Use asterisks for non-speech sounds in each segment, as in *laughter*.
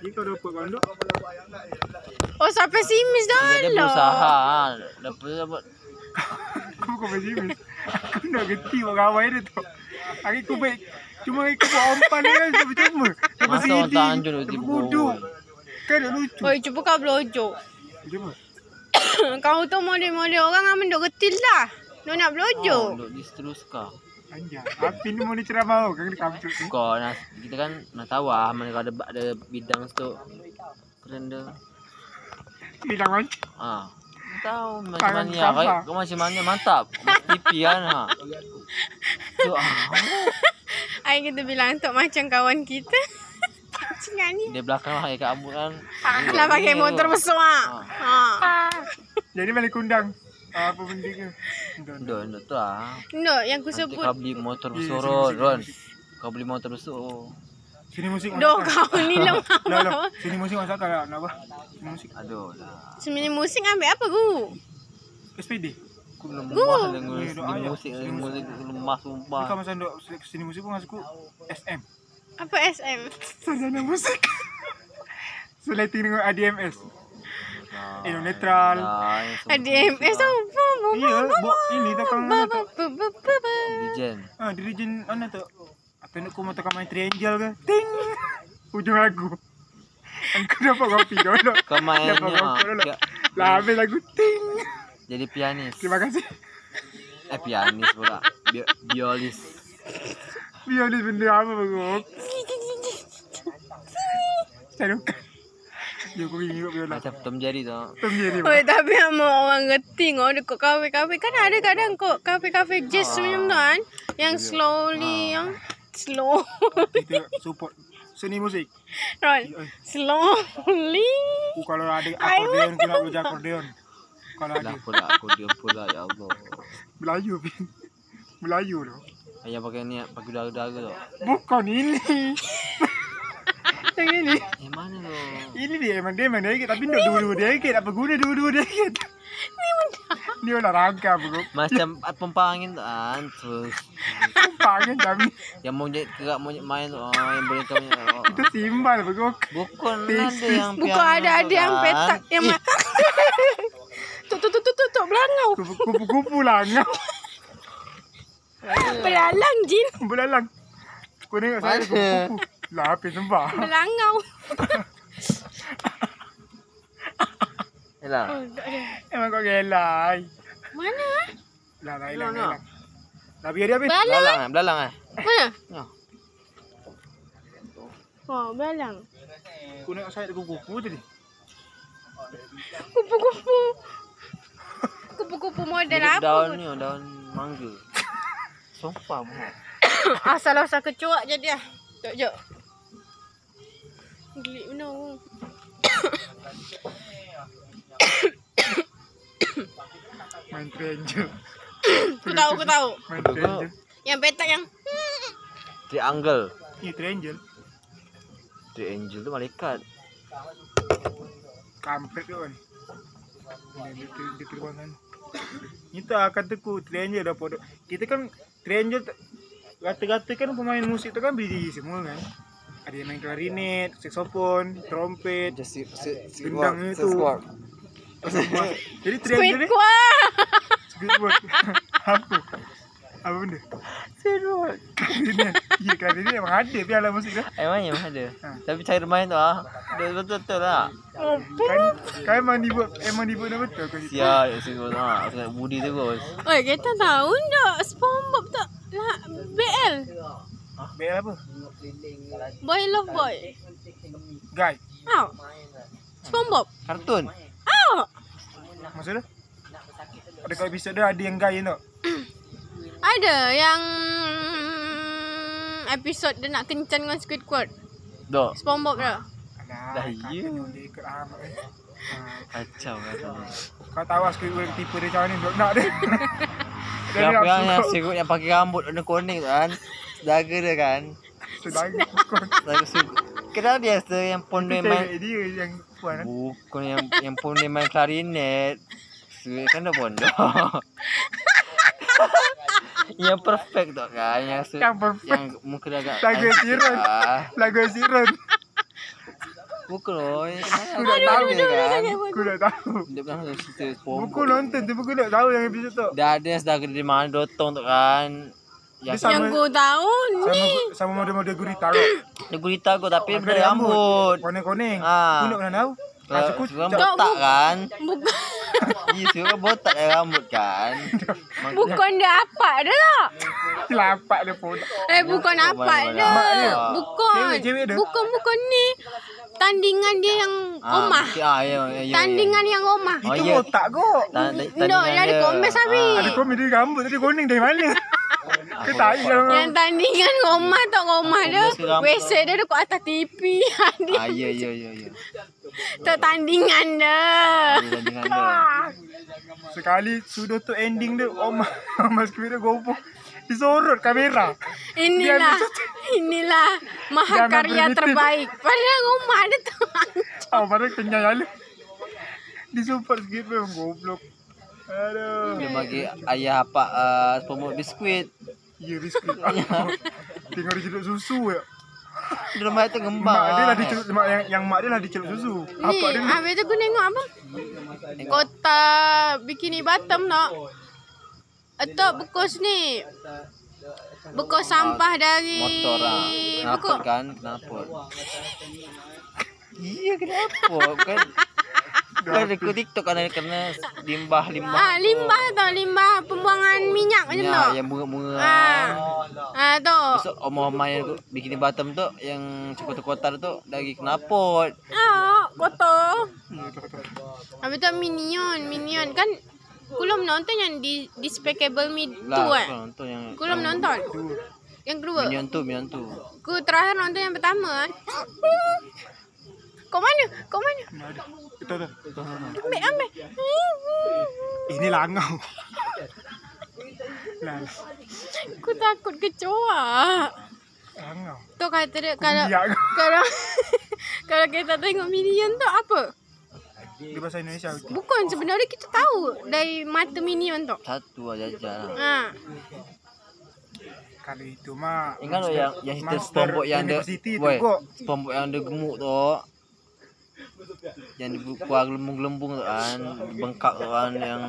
Ni kau dapat kandok. Oh, sampai simis dah Dia, dia lah. berusaha. ha. Dapat dapat. *laughs* Kau kau bagi mis. Aku nak geti buat kawan dia tu. Hari aku baik. Cuma aku buat ompan dia kan cuma-cuma. Dapat Masa CD. orang tanjung Dapat tiba kuduk. Kan tak lucu. Oi, cuba kau belojok. Cuma. *coughs* kau tu model-model orang yang menduk getil lah. Lu nak Oh, belojok. duk diseteruskan. Anjay. Api ni mau ni ceramah kau. Kan kamput ni. Kau nak kita kan nak tahu lah mana kau ada ada bidang tu. Keren dia. Bilang macam. Ah. Tahu macam mana ya. Kau, macam mana mantap. Tipi kan ha. Tu ah. Ai kita bilang tu macam kawan kita. Cakap ni. Dia belakang lah kat Abu kan. Lah pakai motor besar. Ha. Jadi balik kundang. Ah, Apa benda ke? Ndo ndo tu lah. No, yang aku Nanti sebut. kau beli motor besar sini, Ron. sini, sini. Kau beli motor besar. Sini musik Doh masakan. kau ni lemah Lah, lah. banget. Sini musik masakan lah. Nak apa? Sini musik. Aduh lah. Sebenarnya musik ambil apa guru? SPD. Aku lemah dengan doa dengan ya. musik Sini dengan musik lemah sumpah. Kau masa duk sini musik pun aku SM. Apa SM? Sarjana musik. *laughs* Seleting dengan ADMS. Nah, Eh, netral. nah, yang semua ADMS tu. Iya, bo, ini kau mana tu? Dirijen. Ah, dirijen mana tu? Apa nak kau mau tekan main triangle ke? Ting. *laughs* Ujung lagu. Engkau dapat kopi dulu. *laughs* Kau Dapat kopi dulu. ya, Lah habis lagu ting. jadi pianis. Terima kasih. Eh pianis pula. Bi biolis. Ni benda apa bagus. Saya luka. Dia kau ingin biola. Macam Tom Jerry tu. Tom Jerry. Oi, tapi sama orang ngerti ngau dekat kafe-kafe kan ada kadang kok kafe-kafe jazz macam tu kan yang slowly yang slow Kita support seni musik. Ron slowly Aku kalau ada akordeon, aku nak belajar akordeon. Kalau ada. Pula aku dia pula ya Allah. Melayu, Bin. Melayu tu. Ayah pakai ni pakai udara-udara tu. Bukan ini. *laughs* Yang ini. Eh mana tu? Ini dia memang dia memang dia tapi nak dua-dua dia ke apa guna dua-dua dia ke. Ni olahraga bro. Macam pempangin tu kan. Terus Pangan kami. yang monyet gerak monyet main tu. Oh, yang boleh. Oh. Itu simbal bro. Bukan Tis, ada yang bukan ada ada yang kan. petak yang *laughs* Ih, ma- tu tu tu tu tu tu belangau Kupu-kupu lah ngau. belalang jin Belalang. Kau tengok saya Mana? kupu-kupu. Lah apa sembah. *laughs* belangau Yalah. oh, tak ada. Emang kau gelai. mana Lah lah Lah, hilang lah. biar dia habis. belalang Belalang eh, belalang eh. mana Ya. oh belalang Kau nak saya kupu-kupu tadi. kupu-kupu kupu-kupu model Mirip apa daun ni, daun mangga. *coughs* Sumpah. *coughs* Asal-asal kecoak je dia. Jom, jom. Gelik benar. oh. Main triangle. Aku tahu, aku tahu. Main triangle. Yang petak yang... Triangle. Ni triangle. Triangle tu malaikat. Kampret tu kan. Dia, dia, dia terbang kan. Ni tak akan teku triangle dah podok. Kita kan triangle tak- rata-rata kan pemain musik tu kan berdiri semua kan. Ada yang main klarinet, saxophone, trompet, gendang itu. Semua. *laughs* Jadi triangle ni Squidward! Squidward. *laughs* Apa? Apa benda? Squidward. Klarinet. Ya klarinet memang ada piala musik dah. Eh mana memang ada. Ha. Tapi cara main tu ah. Dia betul-betul lah. Kan, kan emang dibuat emang dibuat dah betul kan. Sial, Squidward ah. Aku nak budi terus. Oi, kita tahu tak SpongeBob tak lah BL. Baik apa? Boy love boy. Guy. Tahu? SpongeBob. Kartun. Tahu? Maksudnya? Ada kau episod dia ada yang guy tu. *clears throat* Ada yang episod dia nak kencan dengan Squidward. Dok. SpongeBob dah. Alah, Dah ya. dia ikut amat eh. Ha, Kacau katanya. Kau tahu lah Squidward tipe dia macam Dok nak dia. *laughs* Dia Yang, nak yang pakai rambut warna kuning tu kan. Sedaga dia kan. Pukul. Sedaga sikut. Kenapa biasa yang pon dia main. dia yang puan kan. Bukan yang yang pon dia main klarinet. Sweet kan dah pondok. *laughs* yang perfect tu kan. Yang, se- Yang perfect. yang muka dia agak. Lagu Siron. Lagu Siron. Buku loh. Aku dah tahu kan. Aku dah tahu Dia bilang cerita pom. Buku nonton tu Buku tak tahu yang episode tu Dah ada yang sedang di mana dotong tu kan. Yang sama Yang kau tahu Sama ni. sama model-model gurita kot dia gurita aku tapi Ada ada rambut. Koning-koning Ah. Aku nak pernah tahu Rasa aku botak kan. Bukan Iya, sekarang botak ada rambut kan. *laughs* Bukan dia apa dah tak? *laughs* Lapak dia pun Eh bukan apa dah. Dia. Bukan. Bukan bukan ni. Tandingan dia yang Ah, omah. Ah, ya, ya, ya. Tandingan yang omah. Oh, Itu ya. botak kot Ta- ta- No, tandingan dia ada kombes habis. Ah. Ada komen dia rambut Tadi koning dari mana *laughs* Ke tak Yang tandingan rumah tak rumah dia. WC dia dekat atas TV. *laughs* Ah, ya, ya, ya, ya. tak tandingan dia. Ada tandingan dia. Sekali sudah tu ending dia Oma Oma skrip dia gopoh Disorot kamera Inilah inilah mahakarya terbaik. Padahal rumah dia tu. Oh padahal kenyang lalu Disupport sikit pun Goblok Aduh Dia bagi ayah apa uh, spomot biskuit. *laughs* Ya risky Tengok dia celup susu ya Di rumah itu ngembang. Mak dia lah ah. dicelup mak yang, yang mak dia lah dicelup susu Ni, Apa dia ni habis tu aku tengok apa? Kota bikini bottom tak? Atau bekas ni. Bekas sampah dari Motor lah. Kenapa kan? Kenapa? *laughs* Iya kenapa? Kan Kan aku TikTok kan kerana limbah-limbah. Ah, limbah tau, limbah pembuangan minyak macam tu. Ya, yang bunga-bunga. Ah. Ah tu. Besok omah-omah yang bikini bottom tu yang kotor-kotor tu lagi knalpot. Ah, kotor. Habis tu minion, minion kan Kulum nonton yang di Despicable Me 2 Lah, eh. nonton yang Kulum nonton. Yang kedua. Minion tu, Minion tu. Aku terakhir nonton yang pertama kan. Kau mana? Kau mana? Ada. Itu tu. Ambil, ambil. Ini langau. Lah, lah. Aku takut kecoa. langau. Tu kata dia kalau kau. kalau *laughs* kalau kita tengok minion tu apa? Dia bahasa Indonesia. Bukan sebenarnya kita tahu dari mata minion tu. Satu aja aja lah. Ha. Kalau itu mah. Ingat lo yang yang Monster SpongeBob yang ada. SpongeBob yang ada gemuk tu. Yang dibuka gelembung-gelembung tu kan, bengkak tu kan yang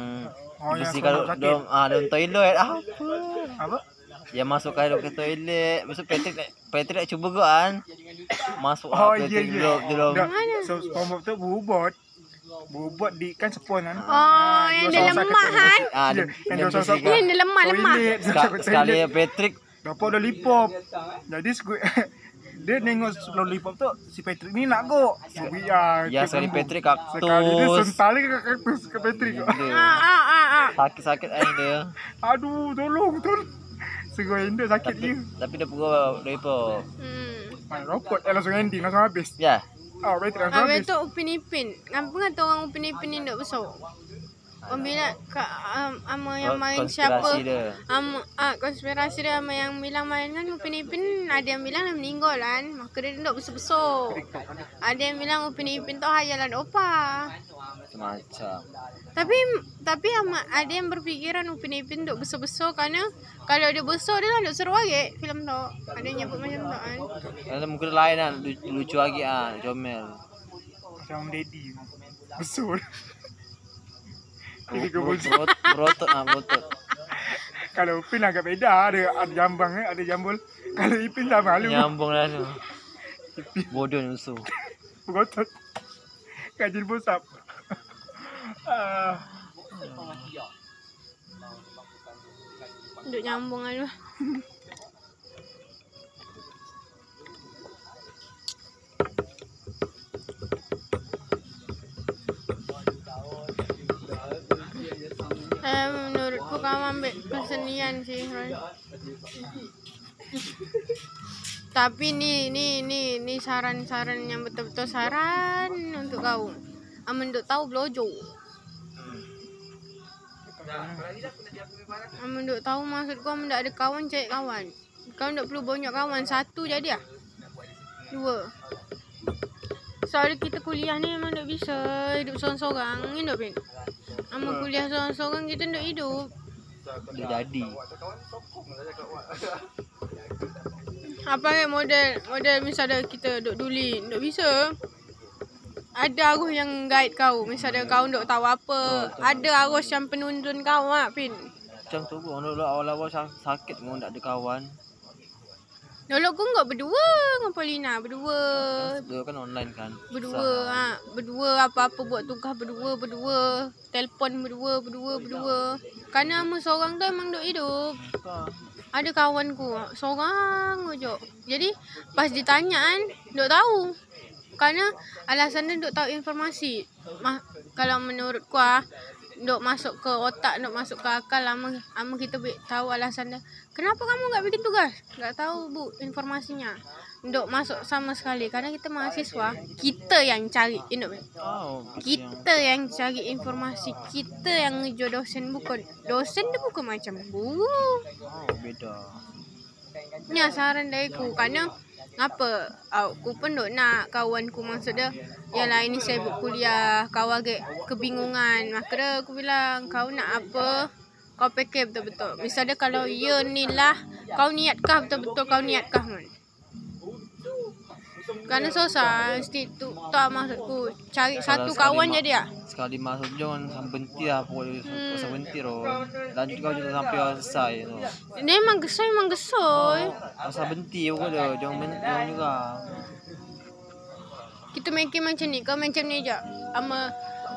Oh, SpongeBob sakit. dalam ah dalam toilet apa? Apa? Yang masuk ke ke toilet. Masuk Patrick nak- Patrick nak cuba kau kan. Masuk Oh, ah, Patrick iya. dalam dalam Dah, So, SpongeBob tu berubot. Berubot di kan sepon kan. Oh, yang dia lemah kan? ah dia, yang dia dia dia lemah lemah. Toilet. Sekali, Patrick Dapat lollipop. Jadi squid *laughs* dia nengok lollipop tu si Patrick ni nak go. Tapi ya. Ya sekali Patrick Sekali dia kaktus. sental ke kaktus ke Patrick. Ah Dia ah ah ah. Sakit-sakit kan dia. Aduh, tolong, tolong. Segoi dia sakit Tapi dia. tapi dia pukul Repo. Hmm. Main robot eh langsung ending langsung habis. Ya. Ah, Patrick langsung Habis habis. tu Upin Ipin. Kenapa kata orang Upin Ipin ni tak besar? Ka, um, ama yang main siapa? Dia. Am, ah, konspirasi dia ama yang bilang main kan Upin Ipin ada yang bilang dah meninggal kan. Maka dia tak besar-besar. Ada yang bilang Upin Ipin tu hayalan opa. Macam. Tapi tapi ama ada yang berfikiran Upin Ipin tu besar-besar kerana kalau dia besar dia lah tak seru lagi filem tu. Ada yang nyebut macam tu kan. Ada muka dia lain kan lucu, lucu lagi ah, comel. Macam Daddy. Besar. Ini Berot- kebun. berot- Berotot ah, berotot. Kalau Upin agak beda ada ada jambang eh, ada jambul. Kalau Ipin tak malu. Nyambung lah tu. Bodoh ni musuh. Berotot. Kajin pusap. Ah, Duk nyambung aduh. Eh, menurutku kamu ambil kesenian sih, Roy. Tapi ni ni ni ni saran-saran yang betul-betul saran untuk kau. Amin duk tahu blojo. Amin duk tahu maksud kau amin ada kawan cari kawan. Kau tak perlu banyak kawan, satu jadi ah. Dua. Soal kita kuliah ni memang tak bisa hidup seorang-seorang, ni tak Pin? Amin kuliah seorang-seorang kita tak hidup. Dia jadi. Apa kan model model misalnya kita duk duli, tak bisa. ada arus yang guide kau. Misalnya kau nak tahu apa, ada arus yang penuntun kau ah, Pin. Macam tu pun dulu awal-awal sak- sakit pun tak ada kawan. Dulu aku enggak berdua dengan Paulina, berdua. Dulu kan online kan. Berdua ha, berdua apa-apa buat tugas berdua, berdua. Telefon berdua, berdua, berdua. Kerana ama seorang tu emang duk hidup. Ada kawanku seorang je. Jadi pas ditanya kan, duk tahu. Kerana alasan dia duk tahu informasi. Mah, kalau menurut ku ah, duk masuk ke otak, duk masuk ke akal lama lama kita tahu alasan dia. Kenapa kamu enggak bikin tugas? Enggak tahu Bu informasinya. Duk masuk sama sekali kerana kita mahasiswa, kita yang cari, know, Oh, kita yang cari informasi, kita yang ngejo dosen bukan dosen dia bukan macam guru. Oh, beda. Ni saran dari ku Kerana Apa? Aku pun duk nak Kawan ku. Maksud dia Yalah ini saya buat kuliah. Kau agak kebingungan. Maka aku bilang Kau nak apa? Kau fikir betul-betul. Misalnya kalau ya ni lah. Kau niatkah betul-betul? Kau niatkah? man Kerana susah Mesti tu Tak maksudku Cari satu sekali kawan mak- jadi lah Sekali masuk jangan sampai berhenti lah pokoknya Hmm. hmm. berhenti loh. Lanjut kau je sampai selesai tu. Dia memang gesoy Memang gesoy Masa berhenti pokoknya jangan berhenti jangan juga. Kita main game macam ni. Kau macam ni je. Ama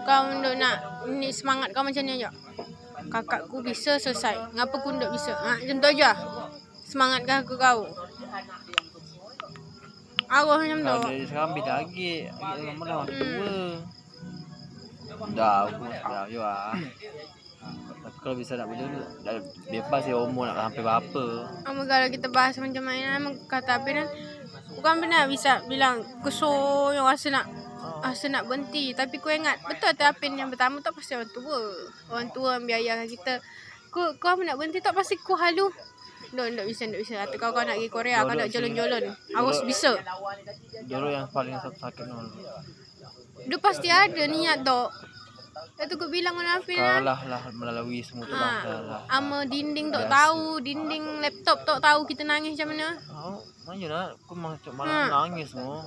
kau duk nak ni semangat kau macam ni je. Kakakku bisa selesai. Ngapa aku tak bisa? Ha, macam tu aja. Semangat kakak kau. Arwah macam tu. Kalau dari sekarang beda lagi. Lagi lama dah masuk Hmm. dua. Dah aku dah ah. Tapi kalau bisa nak berdua dah bebas ya umur nak sampai berapa. Ama kalau kita bahas macam mana, ama kata apa kan. Bukan benar bisa bilang kesoy rasa nak rasa nak berhenti. Tapi ku ingat betul tak Apin yang pertama tak pasti orang tua. Orang tua yang biayakan kita. Ku kau nak berhenti tak pasti ku halu. Tak, tak bisa, tak bisa. Kata kau kau nak pergi Korea, kau nak jolon-jolon. Harus bisa. Dulu yang paling sakit dulu. Dia pasti ada niat tu. Itu aku bilang dengan Apin Kalau kan. lah lah melalui semua tu lah. dah lah. Ama dinding tak tahu, dinding laptop tak tahu kita nangis macam mana. Oh, mana nak? Aku macam malam Hmm. nangis semua.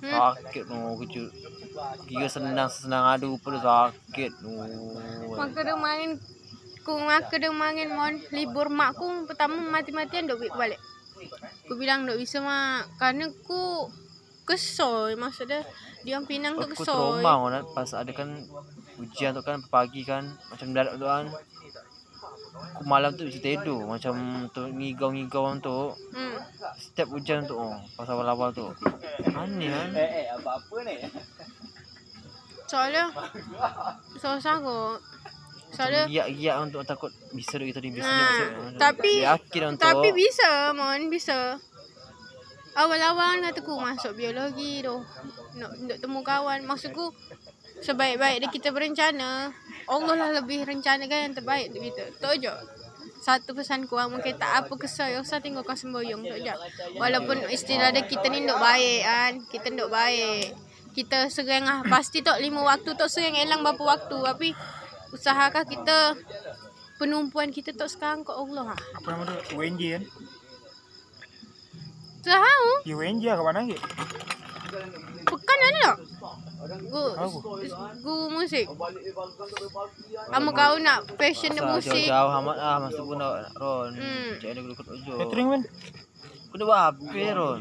Hmm. Sakit no kecil. Kira senang senang adu pun sakit no. Maka dia main Ku maka dia main mon libur mak ku pertama mati-matian duk balik balik. Ku bilang duk bisa mak kerana ku kesoy maksud dia dia orang Pinang tu Aku kesoy. trauma kan pas ada kan ujian tu kan pagi kan macam mendadak tu kan. Aku malam tu bisa tidur macam tu ngigau-ngigau tu. Hmm. Setiap ujian tu oh, pas awal-awal tu. Aneh kan? Soalnya susah kot. Soalnya Giat-giat untuk takut bisa duk kita ni bisa Ha, bisa. tapi- yakin untuk tapi bisa mon bisa. Awal-awal kata ku masuk biologi tu. Nak nak temu kawan. Maksudku sebaik-baik dia kita berencana. Allah lah lebih rencanakan yang terbaik untuk kita. Tu je. Satu pesan ku mungkin tak apa kesal ya usah tengok kau semboyong tu je. Walaupun istilah dia kita ni nduk baik kan. Kita nduk baik. Kita sering ah pasti tok lima waktu tok sering elang berapa waktu tapi usahakan kita penumpuan kita tok sekarang kat Allah ah. Apa nama tu? UNJ kan? Tahu? Ya UNJ lah kat mana lagi? Pekan ada tak? Guru, Tahu. guru musik. Kamu kau nak passion Asal musik. Jauh-jauh amat lah masa pun nak Ron. Hmm. Cik ada kena ojo. Catering kan? Aku dah buat apa Ron?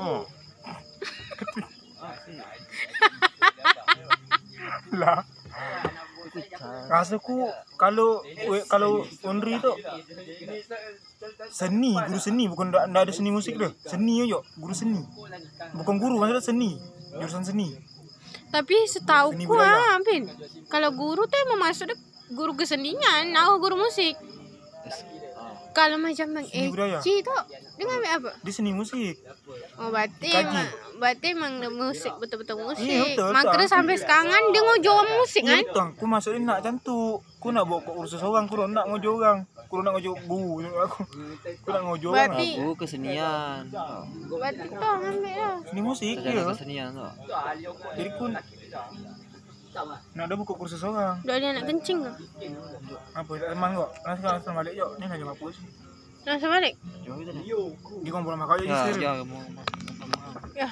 Oh. *laughs* Lah. Rasa ku kalau kalau Undri tu seni, guru seni bukan tak ada seni musik dia. Seni aja, guru seni. Bukan guru maksudnya seni. Jurusan seni. Tapi setahu Seni ku ah, Pin. Kalau guru tu emang masuk dia guru kesenian, nak guru musik. Kalau macam Bang. Eji tu, dia ambil apa? Dia seni musik. Oh, berarti Kaji. emang, berarti emang dia musik, betul-betul musik. Iya, betul, betul. dia sampai sekarang dia ngojo orang musik Ya kan? betul, aku masuk ni nak macam tu. Aku nak bawa kau urus seorang, aku nak ngojo orang. Aku nak ngojo guru aku. Aku nak ngojo orang. Berarti, Aku kesenian. berarti tu ambil lah. Seni musik ya. kesenian tu. Jadi aku nak ada buka kursus orang. Dah dia nak kencing ke? Apa tak teman kau? Nak sekarang asal balik jom. Ni nak jam apa sih? Nak balik? Jom kita ni. Dia kau pulang makan je Ya, ya, Ya.